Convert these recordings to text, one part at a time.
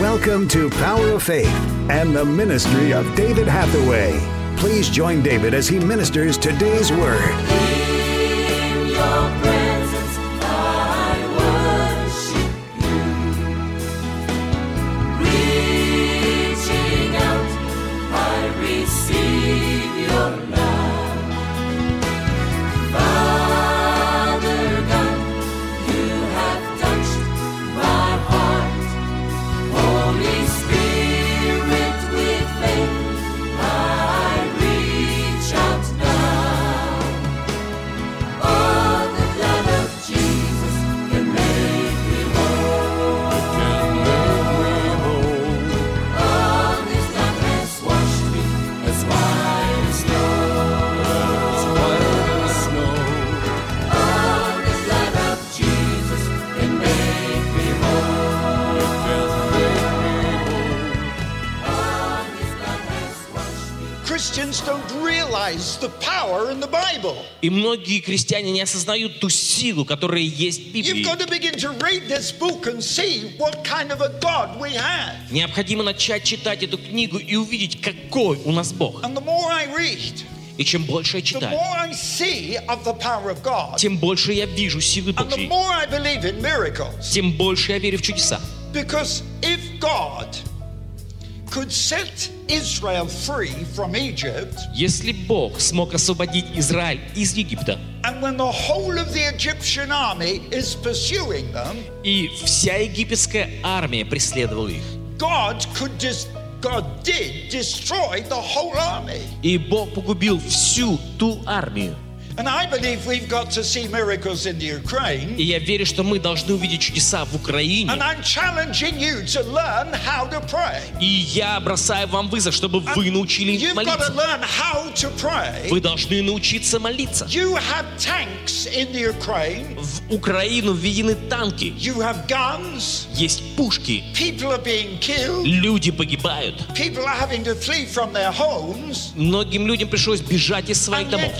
Welcome to Power of Faith and the ministry of David Hathaway. Please join David as he ministers today's word. Christians don't realize the power in the Bible. И многие крестьяне не осознают ту силу, которая есть в You've Библии. got to begin to read this book and see what kind of a God we have. Необходимо начать читать эту книгу и увидеть, какой у нас Бог. And the more I read, И чем больше я читаю, more I see of the power of God, тем больше я вижу силы Божьей, тем больше я верю в чудеса. Because if God could set Israel free from Egypt, Если Бог смог освободить Израиль из Египта, and when the whole of the Egyptian army is pursuing them, и вся египетская армия преследовала их, God could just God did destroy the whole army. и Бог погубил всю ту армию. И я верю, что мы должны увидеть чудеса в Украине. И я бросаю вам вызов, чтобы вы to молиться. Вы должны научиться молиться. В Украину введены танки, есть пушки, люди погибают. Многим людям пришлось бежать из своих домов.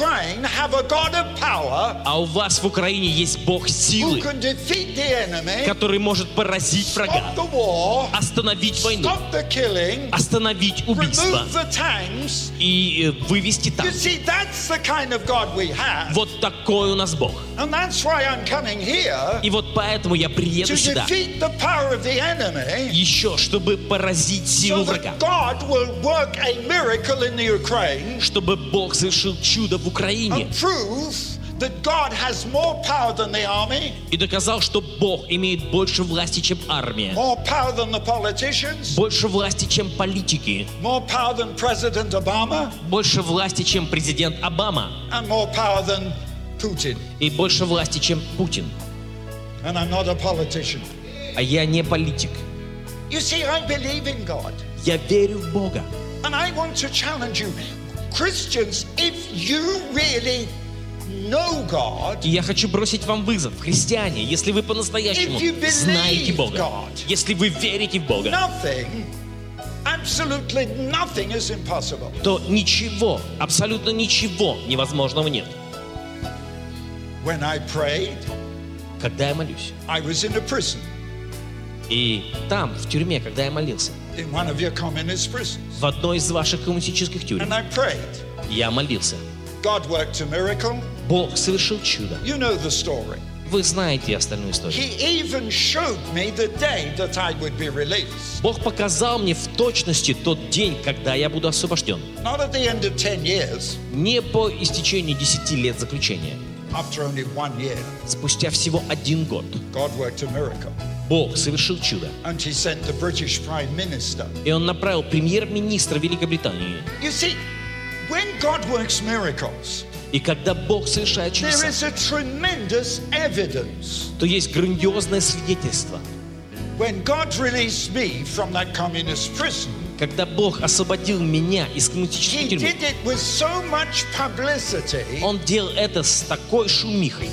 Yet you in the Ukraine have a God of power А у вас в Украине есть Бог who силы, can defeat the enemy, который может поразить врага, stop the war, остановить войну, stop the killing, остановить убийство remove the tanks. и э, вывести You танк. see, that's the kind of God we have. Вот такой у нас Бог. And that's why I'm coming here И вот поэтому я to приеду сюда defeat the power of the enemy еще, чтобы поразить силу so врага. that God will work a miracle in the Ukraine Чтобы Бог совершил чудо в Украине and prove that God has more power than the army, и доказал, что Бог имеет больше власти, чем армия, more power than the politicians, больше власти, чем политики, more power than President Obama, больше власти, чем президент Обама and more power than Putin. и больше власти, чем Путин. And I'm not a politician. А я не политик. You see, I believe in God. Я верю в Бога. And I want to challenge you. Christians, if you really know God, И я хочу бросить вам вызов, христиане, если вы по-настоящему знаете Бога, God. если вы верите в Бога, nothing, absolutely nothing is impossible. то ничего, абсолютно ничего невозможного нет. When I prayed, Когда я молюсь. I was in a prison, И там, в тюрьме, когда я молился, в одной из ваших коммунистических тюрем, And I prayed. я молился. God worked a miracle. Бог совершил чудо. You know the story. Вы знаете остальную историю. He even showed me the day that I would be released. Бог показал мне в точности тот день, когда я буду освобожден. Not at the end of 10 years, Не по истечении 10 лет заключения. after only one year, Спустя всего один год Бог совершил чудо. И он направил премьер-министра Великобритании. See, miracles, И когда Бог совершает чудеса, то есть грандиозное свидетельство. When God released me from that communist prison, Когда Бог освободил меня из коммунистической тюрьмы, so Он делал это с такой шумихой,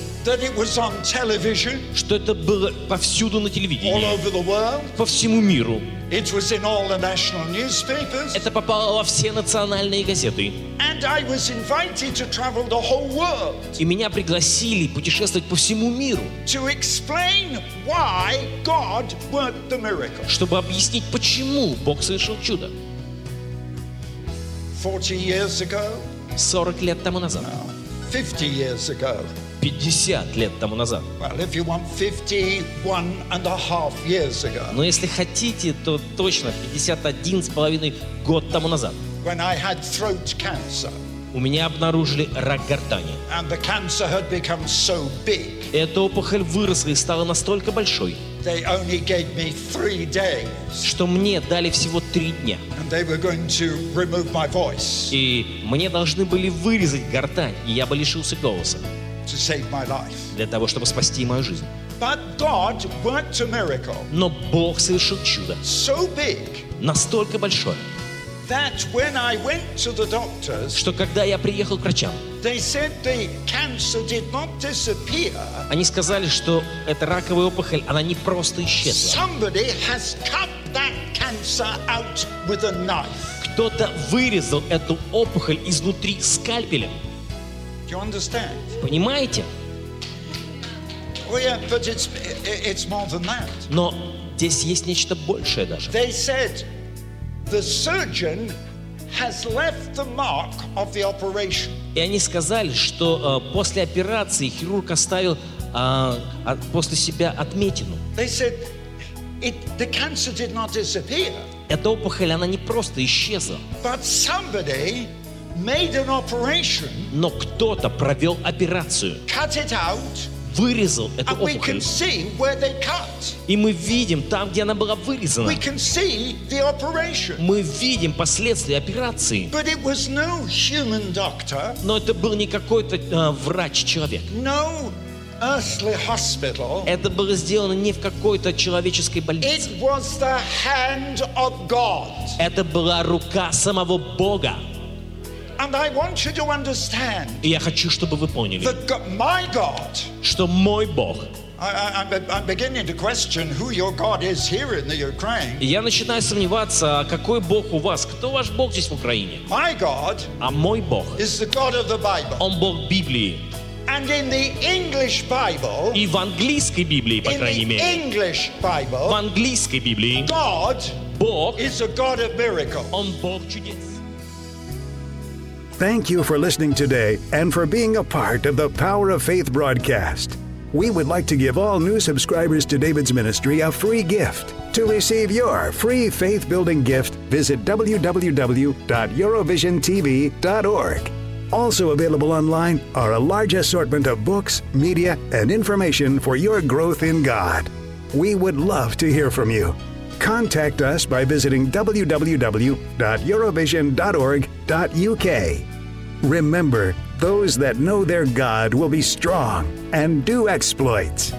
что это было повсюду на телевидении, по всему миру. It was in all the national newspapers. Это попало во все национальные газеты. And I was invited to travel the whole world И меня пригласили путешествовать по всему миру, to explain why God worked the miracle. чтобы объяснить, почему Бог совершил чудо. 40 years ago, 40 лет тому назад, 50 years ago. 50 лет тому назад. Well, if you want 51 and a half years ago, Но если хотите, то точно 51 с половиной год тому назад. when I had throat cancer, У меня обнаружили рак гортани. and the cancer had become so big, Эта опухоль выросла и стала настолько большой, they only gave me three days, что мне дали всего три дня. and they were going to remove my voice И мне должны были вырезать гортань, и я бы лишился голоса to save my life. для того, чтобы спасти мою жизнь. But God worked a miracle Но Бог совершил чудо, so big настолько большое, что когда я приехал к врачам, they said the cancer did not disappear. они сказали, что эта раковая опухоль, она не просто исчезла. Кто-то вырезал эту опухоль изнутри скальпелем. Понимаете? Но здесь есть нечто большее даже. They said the surgeon has left the mark of the operation. И они сказали, что э, после операции хирург оставил а, от- после себя отметину. They said it, the cancer did not disappear, Эта опухоль, она не просто исчезла, but somebody made an operation, но кто-то провел операцию, cut it out, вырезал эту опухоль. И мы видим там, где она была вырезана, мы видим последствия операции. Но это был не какой-то э, врач-человек. Это было сделано не в какой-то человеческой больнице. Это была рука самого Бога. And I want you to understand И я хочу, чтобы вы поняли, that God, my God, что мой Бог, I, I, I'm- I'm beginning to question who your God is here in the Ukraine. и я начинаю сомневаться, а какой Бог у вас, кто ваш Бог здесь в Украине? My God А мой Бог, is the God of the Bible. Он Бог Библии. And in the English Bible, И в английской Библии, по in крайней the мере, English в Bible, английской Библии, God Бог, is a God of miracles. Он Бог чудес. Thank you for listening today and for being a part of the Power of Faith broadcast. We would like to give all new subscribers to David's ministry a free gift. To receive your free faith building gift, visit www.eurovisiontv.org. Also available online are a large assortment of books, media, and information for your growth in God. We would love to hear from you. Contact us by visiting www.eurovision.org.uk. Remember, those that know their God will be strong and do exploits.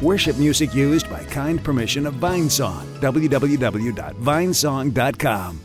Worship music used by kind permission of Vinesong. www.vinesong.com.